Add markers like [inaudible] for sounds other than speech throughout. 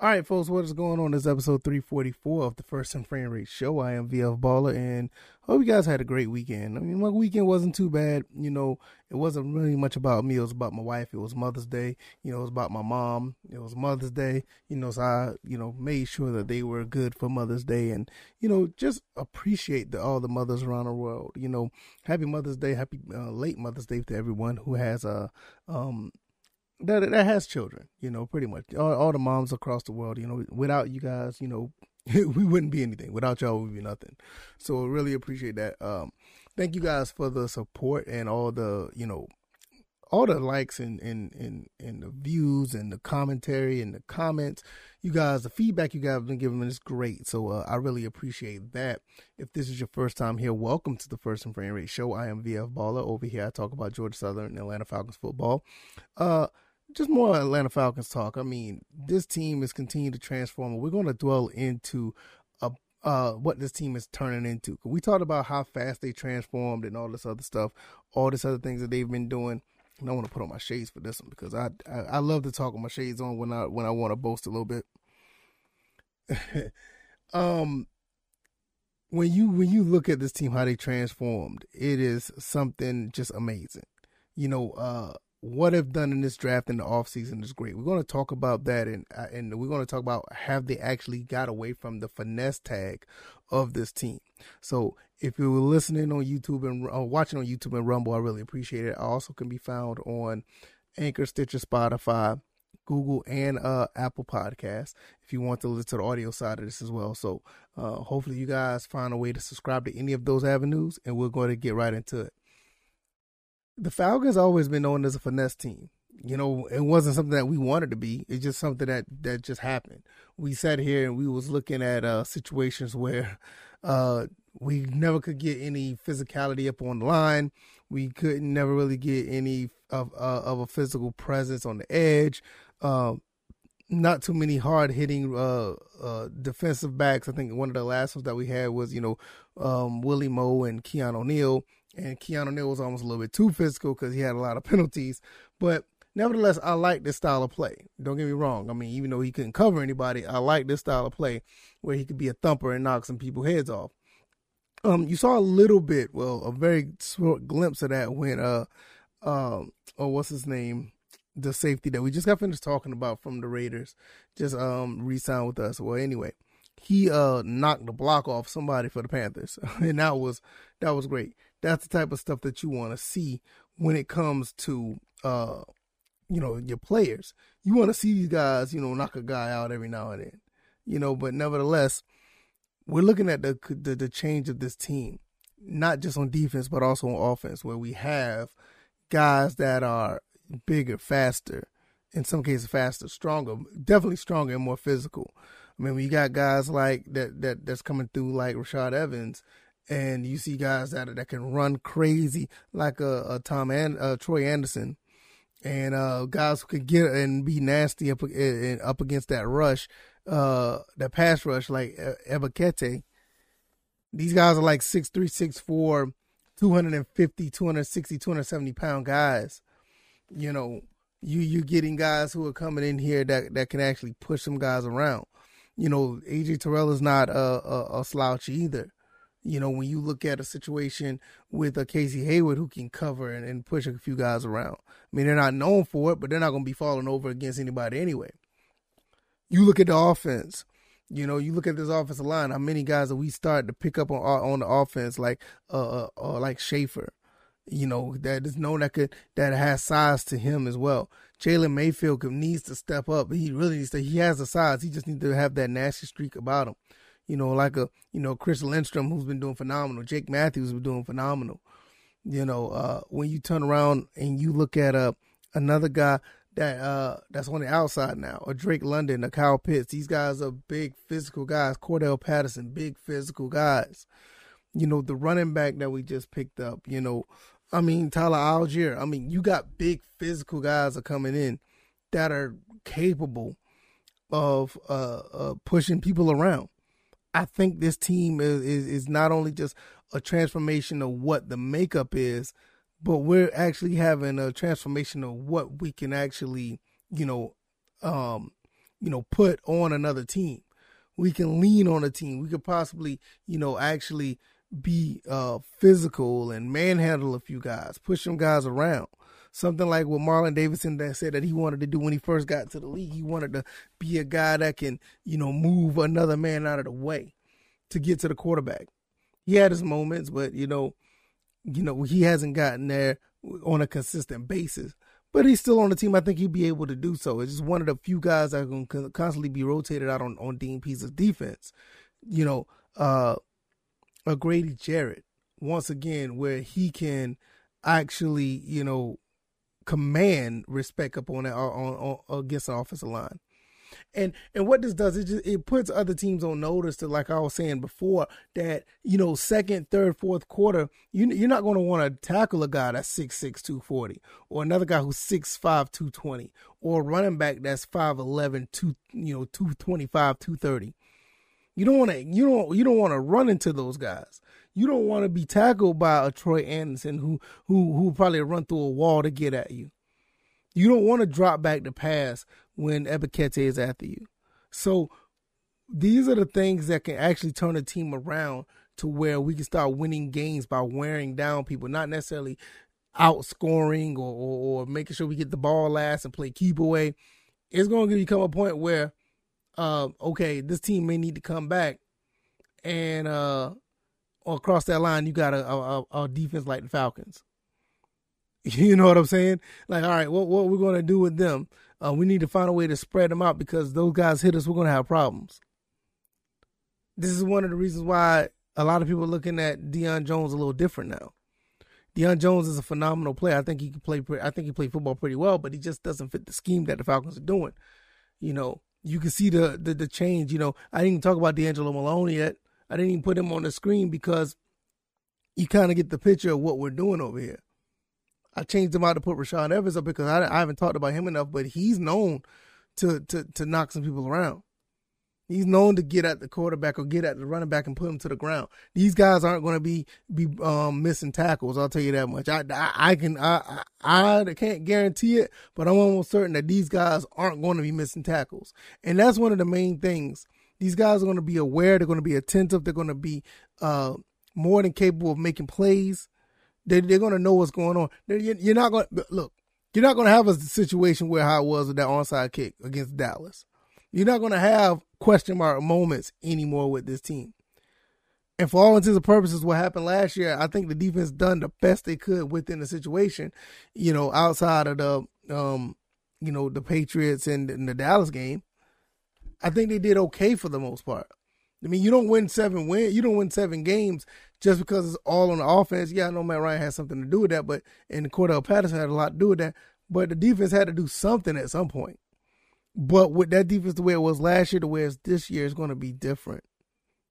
All right, folks, what is going on? This is episode 344 of the First and Frame Rate Show. I am VF Baller, and hope you guys had a great weekend. I mean, my weekend wasn't too bad. You know, it wasn't really much about me. It was about my wife. It was Mother's Day. You know, it was about my mom. It was Mother's Day. You know, so I, you know, made sure that they were good for Mother's Day, and you know, just appreciate the, all the mothers around the world. You know, happy Mother's Day, happy uh, late Mother's Day to everyone who has a um that that has children, you know, pretty much all, all the moms across the world. You know, without you guys, you know, [laughs] we wouldn't be anything. Without y'all, we'd be nothing. So really appreciate that. Um, thank you guys for the support and all the you know all the likes and and and and the views and the commentary and the comments. You guys, the feedback you guys have been giving me is great. So uh, I really appreciate that. If this is your first time here, welcome to the First and Frame Rate Show. I am VF Baller. Over here, I talk about Georgia Southern and Atlanta Falcons football. Uh, just more Atlanta Falcons talk. I mean, this team is continuing to transform. We're going to dwell into a, uh, what this team is turning into. We talked about how fast they transformed and all this other stuff, all this other things that they've been doing. And I want to put on my shades for this one because I, I, I love to talk with my shades on when I when I want to boast a little bit. [laughs] um, when you when you look at this team, how they transformed, it is something just amazing. You know, uh, what they've done in this draft in the offseason is great. We're going to talk about that and uh, and we're going to talk about have they actually got away from the finesse tag of this team. So if you were listening on YouTube and uh, watching on YouTube and Rumble, I really appreciate it. I also can be found on Anchor, Stitcher, Spotify, Google, and uh, Apple Podcasts if you want to listen to the audio side of this as well. So uh, hopefully you guys find a way to subscribe to any of those avenues and we're going to get right into it the Falcons always been known as a finesse team. You know, it wasn't something that we wanted to be. It's just something that that just happened. We sat here and we was looking at uh, situations where uh, we never could get any physicality up on the line. We couldn't never really get any of uh, of a physical presence on the edge. Um, not too many hard hitting uh, uh, defensive backs. I think one of the last ones that we had was you know um, Willie Moe and Keanu O'Neal and Keanu Neal was almost a little bit too physical because he had a lot of [laughs] penalties. But nevertheless, I like this style of play. Don't get me wrong. I mean, even though he couldn't cover anybody, I like this style of play where he could be a thumper and knock some people's heads off. Um, you saw a little bit, well, a very short glimpse of that when uh, um, oh, what's his name? The safety that we just got finished talking about from the Raiders just um re-signed with us. Well, anyway, he uh knocked the block off somebody for the Panthers, [laughs] and that was that was great that's the type of stuff that you want to see when it comes to uh you know your players. You want to see these guys you know knock a guy out every now and then you know but nevertheless we're looking at the the, the change of this team not just on defense but also on offense where we have guys that are bigger faster in some cases faster stronger definitely stronger and more physical. I mean we got guys like that that that's coming through like Rashaan Evans and you see guys that that can run crazy like a, uh, Tom and uh, Troy Anderson, and uh, guys who can get and be nasty up and up against that rush, uh, that pass rush like Ebiketie. These guys are like 6'3", 6'4", 250, 260, 270 pound guys. You know, you you getting guys who are coming in here that that can actually push some guys around. You know, AJ Terrell is not a, a, a slouch either. You know, when you look at a situation with a Casey Hayward who can cover and, and push a few guys around. I mean, they're not known for it, but they're not going to be falling over against anybody anyway. You look at the offense. You know, you look at this offensive line. How many guys that we start to pick up on on the offense, like uh, uh, uh like Shaffer, you know, that is known that could that has size to him as well. Jalen Mayfield needs to step up. He really needs to. He has the size. He just needs to have that nasty streak about him you know, like a, you know, Chris Lindstrom, who's been doing phenomenal. Jake Matthews, been doing phenomenal. You know, uh, when you turn around and you look at uh, another guy that uh, that's on the outside now, a Drake London, a Kyle Pitts, these guys are big physical guys. Cordarrelle Patterson, big physical guys. You know, the running back that we just picked up, you know, I mean, Tyler Allgeier. I mean, you got big physical guys are coming in that are capable of uh, uh, pushing people around. I think this team is, is, is not only just a transformation of what the makeup is, but we're actually having a transformation of what we can actually, you know, um, you know, put on another team. We can lean on a team. We could possibly, you know, actually be uh, physical and manhandle a few guys, push some guys around. Something like what Marlon Davidson that said that he wanted to do when he first got to the league. He wanted to be a guy that can, you know, move another man out of the way to get to the quarterback. He had his moments, but you know, you know, he hasn't gotten there on a consistent basis. But he's still on the team. I think he'd be able to do so. It's just one of the few guys that can constantly be rotated out on, on Dean Pees' defense. You know, uh, a Grady Jarrett once again, where he can actually, you know, command respect up on that uh, on, on against the offensive line. And and what this does, it just it puts other teams on notice to like I was saying before that you know second, third, fourth quarter, you you're not going to want to tackle a guy that's 6'6", 240, or another guy who's 6'5", 220, or a running back that's 5'11", two you know 225, 230. You don't want to you don't you don't want to run into those guys. You don't want to be tackled by a Troy Anderson who who who probably run through a wall to get at you. You don't want to drop back the pass when Ebiketie is after you. So these are the things that can actually turn a team around to where we can start winning games by wearing down people, not necessarily outscoring or, or, or making sure we get the ball last and play keep away. It's going to become a point where, uh, okay, this team may need to come back and uh, across that line, you got a, a, a defense like the Falcons. [laughs] You know what I'm saying? Like, all right, what what we're gonna do with them? Uh, we need to find a way to spread them out because those guys hit us, we're gonna have problems. This is one of the reasons why a lot of people are looking at Deion Jones a little different now. Deion Jones is a phenomenal player. I think he can play. I think he played football pretty well, but he just doesn't fit the scheme that the Falcons are doing. You know, you can see the the, the change. You know, I didn't even talk about DeAngelo Malone yet. I didn't even put him on the screen because you kind of get the picture of what we're doing over here. I changed him out to put Rashaan Evans up because I, I haven't talked about him enough, but he's known to, to, to knock some people around. He's known to get at the quarterback or get at the running back and put him to the ground. These guys aren't going to be be um, missing tackles. I'll tell you that much. I, I, I can I, I can't guarantee it, but I'm almost certain that these guys aren't going to be missing tackles. And that's one of the main things. These guys are going to be aware. They're going to be attentive. They're going to be uh, more than capable of making plays. They, they're going to know what's going on. You're not going to look. You're not going to have a situation where how it was with that onside kick against Dallas. You're not going to have question mark moments anymore with this team. And for all intents and purposes, what happened last year, I think the defense done the best they could within the situation. You know, outside of the, um, you know, the Patriots and, and the Dallas game, I think they did okay for the most part. I mean, you don't win seven win, you don't win seven games just because it's all on the offense. Yeah, I know Matt Ryan has something to do with that, but and Cordarrelle Patterson had a lot to do with that. But the defense had to do something at some point. But with that defense the way it was last year, the way it's this year, is going to be different.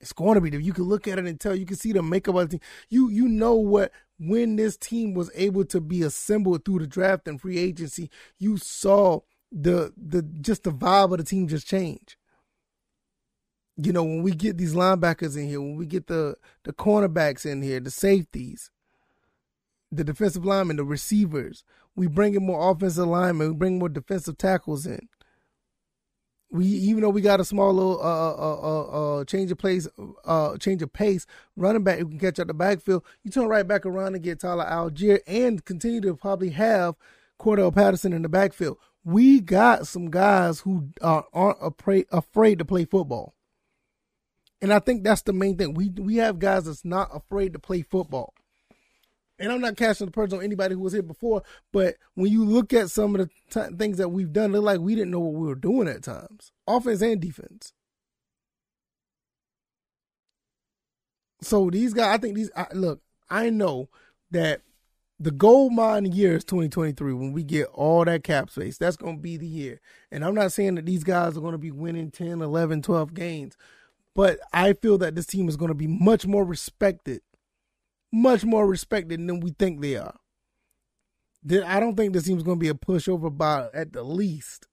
It's going to be. Different. You can look at it and tell. You can see the makeup of the team. You you know what when this team was able to be assembled through the draft and free agency. You saw the the just the vibe of the team just change you know, when we get these linebackers in here, when we get the the cornerbacks in here, the safeties, the defensive linemen, the receivers, we bring in more offensive linemen, we bring more defensive tackles in. We even though we got a small little uh, uh, uh, uh, change of place, uh, change of pace, running back who can catch out the backfield, you turn right back around and get Tyler Allgeier and continue to probably have Cordarrelle Patterson in the backfield. We got some guys who aren't afraid afraid to play football. And I think that's the main thing. We we have guys that's not afraid to play football. And I'm not casting the purge on anybody who was here before, but when you look at some of the t- things that we've done, look like we didn't know what we were doing at times, offense and defense. So these guys, I think these. I, look, I know that the gold mine year is 2023 when we get all that cap space. That's going to be the year. And I'm not saying that these guys are going to be winning 10, 11, 12 games, but I feel that this team is going to be much more respected, much more respected than we think they are. Then I don't think this team is going to be a pushover by at the least.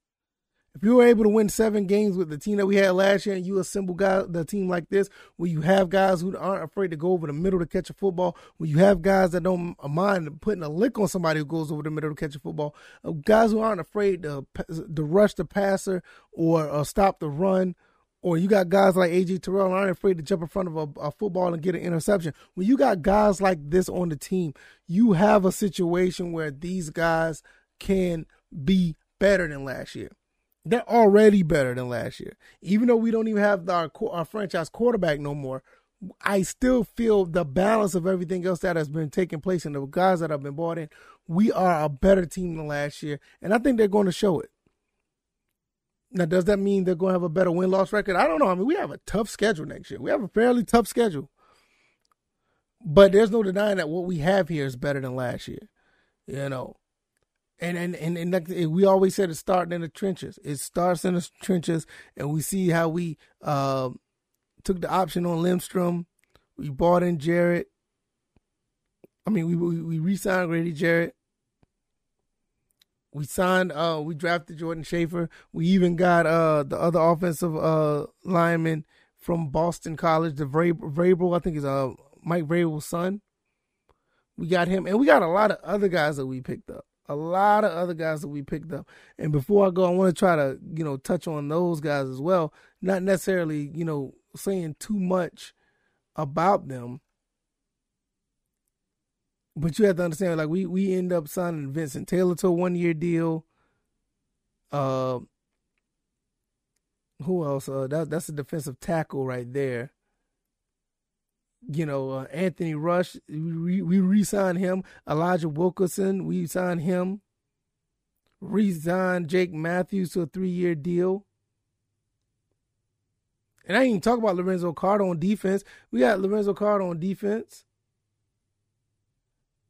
If you were able to win seven games with the team that we had last year, and you assemble guys, the team like this, where you have guys who aren't afraid to go over the middle to catch a football, where you have guys that don't mind putting a lick on somebody who goes over the middle to catch a football, uh, guys who aren't afraid to to rush the passer or, or stop the run, or you got guys like AJ Terrell aren't afraid to jump in front of a, a, football and get an interception. When you got guys like this on the team, you have a situation where these guys can be better than last year. They're already better than last year. Even though we don't even have our, our franchise quarterback no more, I still feel the balance of everything else that has been taking place and the guys that have been brought in, we are a better team than last year. And I think they're going to show it. Now, does that mean they're going to have a better win loss record? I don't know. I mean, we have a tough schedule next year. We have a fairly tough schedule. But there's no denying that what we have here is better than last year. You know, and and and, and like we always said, it's starting in the trenches. It starts in the trenches, and we see how we uh, took the option on Lindstrom. We bought in Jarrett. I mean, we we, we re-signed Grady Jarrett. We signed. Uh, we drafted Jordan Shaffer. We even got uh the other offensive uh lineman from Boston College, the Vrabel. I think is uh Mike Vrabel's son. We got him, and we got a lot of other guys that we picked up a lot of other guys that we picked up. And before I go, I want to try to, you know, touch on those guys as well. Not necessarily, you know, saying too much about them. But you have to understand, like we we end up signing Vincent Taylor to a one year deal. Uh, who else? Uh, that that's a defensive tackle right there you know, uh, Anthony Rush, we, we re-signed him. Elijah Wilkinson, we signed him. Re-signed Jake Matthews to a three-year deal. And I ain't even talk about Lorenzo Carter on defense. We got Lorenzo Carter on defense.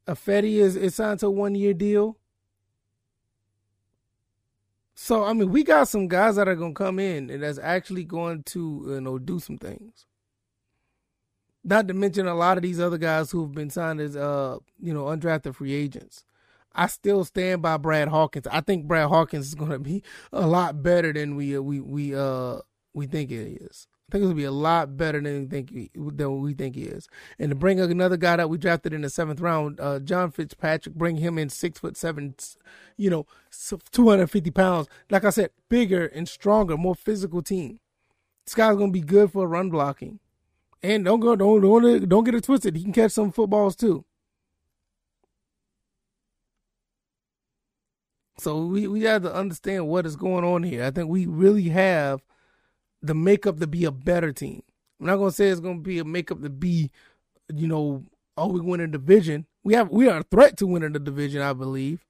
Ifeadi is, is signed to a one-year deal. So I mean, we got some guys that are gonna come in and that's actually going to you know do some things. Not to mention a lot of these other guys who've been signed as uh, you know, undrafted free agents. I still stand by Brad Hawkins. I think Brad Hawkins is to be [laughs] a lot better than we we we uh we think it is. I think it's gonna be a lot better than we think he, than we think he is. And to bring another guy that we drafted in the seventh round, uh, John Fitzpatrick, bring him in six foot seven, you know, two hundred fifty pounds. Like I said, bigger and stronger, more physical team. This guy's gonna be good for run blocking. And don't go, don't don't don't get it twisted. He can catch some footballs too. So we we have to understand what is going on here. I think we really have the makeup to be a better team. I'm not gonna say it's gonna be a makeup to be, you know, oh we win a division. We have we are a threat to winning the division. I believe.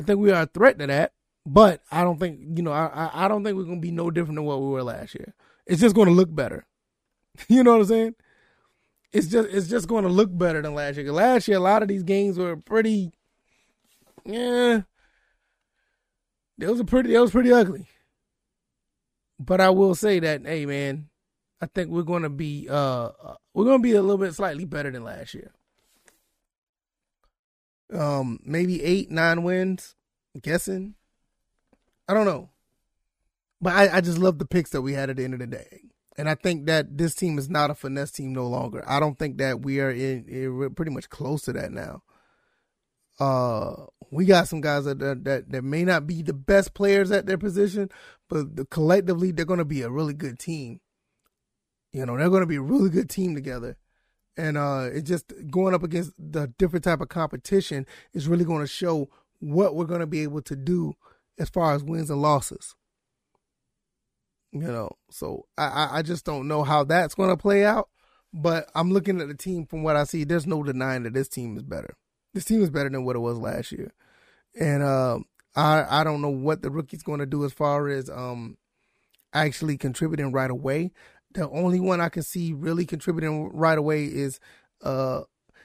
I think we are a threat to that, but I don't think you know I I don't think we're gonna be no different than what we were last year. It's just gonna look better. [laughs] You know what I'm saying? It's just it's just to look better than last year. Last year, a lot of these games were pretty, yeah. It was a pretty, it was pretty ugly. But I will say that, hey man, I think we're going to be, uh, we're to be a little bit slightly better than last year. Um, maybe eight, nine wins. I'm guessing. I don't know. But I, I just love the picks that we had at the end of the day. And I think that this team is not a finesse team no longer. I don't think that we are in, in pretty much close to that now. Uh, we got some guys that, that that may not be the best players at their position, but the, collectively they're going to be a really good team. You know, they're going to be a really good team together, and uh, it's just going up against the different type of competition is really going to show what we're going to be able to do as far as wins and losses. You know, so I I just don't know how that's going to play out. But I'm looking at the team from what I see. There's no denying that this team is better. This team is better than what it was last year, and uh, I I don't know what the rookie's going to do as far as um actually contributing right away. The only one I can see really contributing right away is uh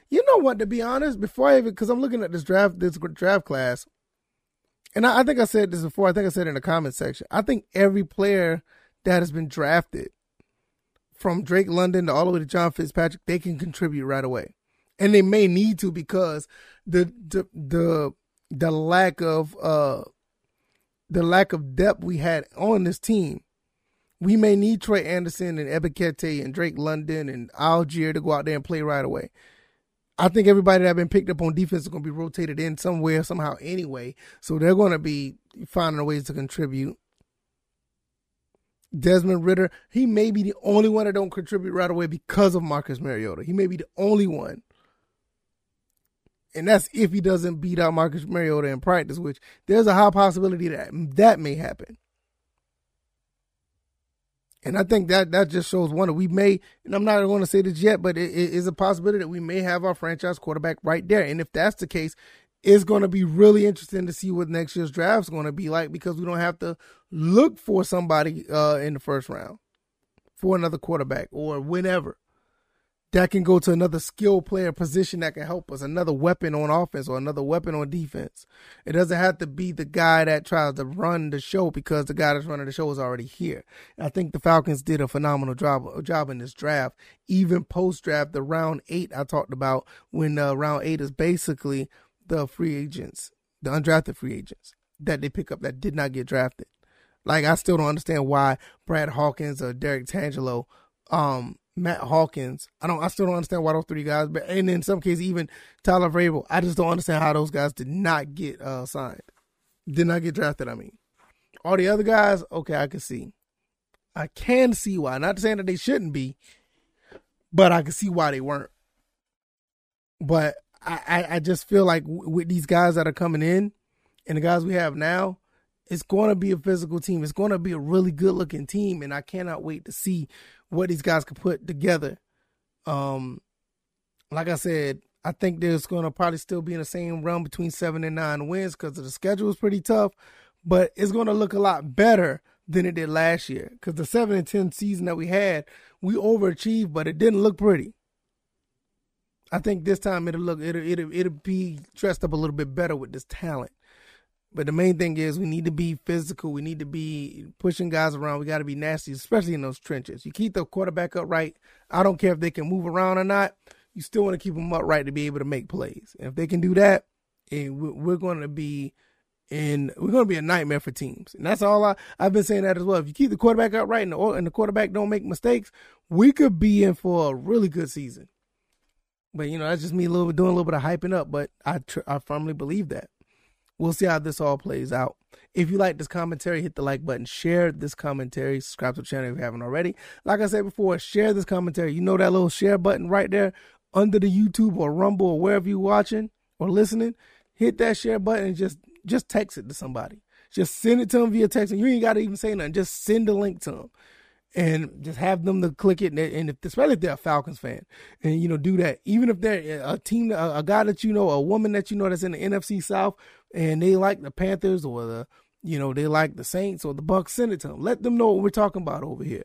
you know what to be honest before I even because I'm looking at this draft this draft class and I, I, think I said this before. I think I said in the comment section. I think every player that has been drafted, from Drake London to all the way to John Fitzpatrick, they can contribute right away, and they may need to because the the the the lack of uh the lack of depth we had on this team. We may need Troy Anderson and Ebiketie and Drake London and Allgeier to go out there and play right away. I think everybody that have been picked up on defense is going to be rotated in somewhere, somehow, anyway. So they're going to be finding ways to contribute. Desmond Ridder, he may be the only one that don't contribute right away because of Marcus Mariota. He may be the only one. And that's if he doesn't beat out Marcus Mariota in practice, which there's a high possibility that that may happen. And I think that that just shows one that we may, and I'm not going to say this yet, but it, it is a possibility that we may have our franchise quarterback right there. And if that's the case, it's going to be really interesting to see what next year's draft is going to be like because we don't have to look for somebody uh, in the first round for another quarterback or whenever that can go to another skill player position that can help us, another weapon on offense or another weapon on defense. It doesn't have to be the guy that tries to run the show because the guy that's running the show is already here. I think the Falcons did a phenomenal job job in this draft. Even post draft, the round eight I talked about when uh, round eight is basically the free agents, the undrafted free agents that they pick up that did not get drafted. Like I still don't understand why Brad Hawkins or Derrick Tangelo um Matt Hankins. I don't. I still don't understand why those three guys. But and in some cases, even Tyler Vrabel. I just don't understand how those guys did not get uh, signed, did not get drafted. I mean, all the other guys. Okay, I can see. I can see why. Not saying that they shouldn't be, but I can see why they weren't. But I, I, I just feel like w- with these guys that are coming in, and the guys we have now, it's going to be a physical team. It's going to be a really good looking team, and I cannot wait to see what these guys can put together. Um, like I said, I think there's going to probably still be in the same realm between seven and nine wins because the schedule is pretty tough, but it's going to look a lot better than it did last year because the seven and ten season that we had, we overachieved, but it didn't look pretty. I think this time it'll look it'll it'll, it'll be dressed up a little bit better with this talent. But the main thing is we need to be physical. We need to be pushing guys around. We got to be nasty, especially in those trenches. You keep the quarterback upright. I don't care if they can move around or not. You still want to keep them upright to be able to make plays. And if they can do that, we're going to be in we're going to be a nightmare for teams. And that's all I I've been saying that as well. If you keep the quarterback upright and the, and the quarterback don't make mistakes, we could be in for a really good season. But you know that's just me a little bit doing a little bit of hyping up. But I tr- I firmly believe that. We'll see how this all plays out. If you like this commentary, hit the like button, share this commentary, subscribe to the channel if you haven't already. Like I said before, share this commentary. You know that little share button right there under the YouTube or Rumble or wherever you're watching or listening. Hit that share button and just just text it to somebody. Just send it to them via text. And you ain't got to even say nothing. Just send the link to them and just have them to click it. And, if, especially if they're a Falcons fan, and you know, do that. Even if they're a team, a, a, guy that you know, a woman that you know that's in the NFC South, and they like the Panthers or the, you know, they like the Saints or the Bucs, send it to them. Let them know what we're talking about over here,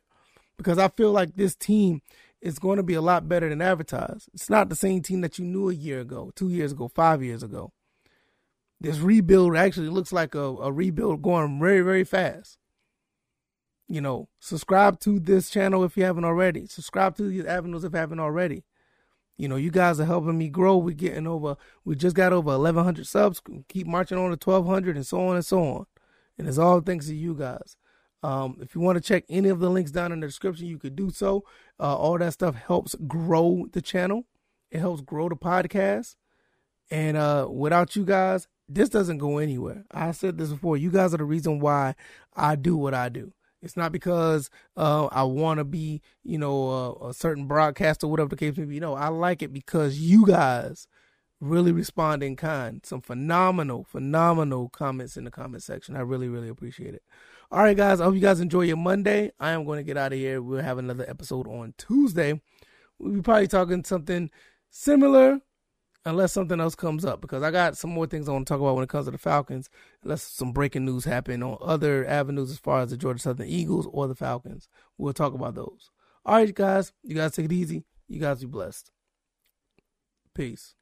because I feel like this team is going to be a lot better than advertised. It's not the same team that you knew a year ago, two years ago, five years ago. This rebuild actually looks like a, a rebuild going very, very fast you know, subscribe to this channel if you haven't already. Subscribe to these avenues if you haven't already. You know, you guys are helping me grow. We're getting over, we just got over 1,100 subs. Keep marching on to 1,200 and so on and so on. And it's all thanks to you guys. Um, if you want to check any of the links down in the description, you could do so. Uh, all that stuff helps grow the channel. It helps grow the podcast. And uh, without you guys, this doesn't go anywhere. I said this before. You guys are the reason why I do what I do. It's not because uh, I want to be, you know, a, a certain broadcaster, whatever the case may be. No, I like it because you guys really respond in kind. Some phenomenal, phenomenal comments in the comment section. I really, really appreciate it. All right, guys. I hope you guys enjoy your Monday. I am going to get out of here. We'll have another episode on Tuesday. We'll be probably talking something similar unless something else comes up because I got some more things I want to talk about when it comes to the Falcons. Unless some breaking news happen on other avenues as far as the Georgia Southern Eagles or the Falcons. We'll talk about those. All right, guys. You guys take it easy. You guys be blessed. Peace.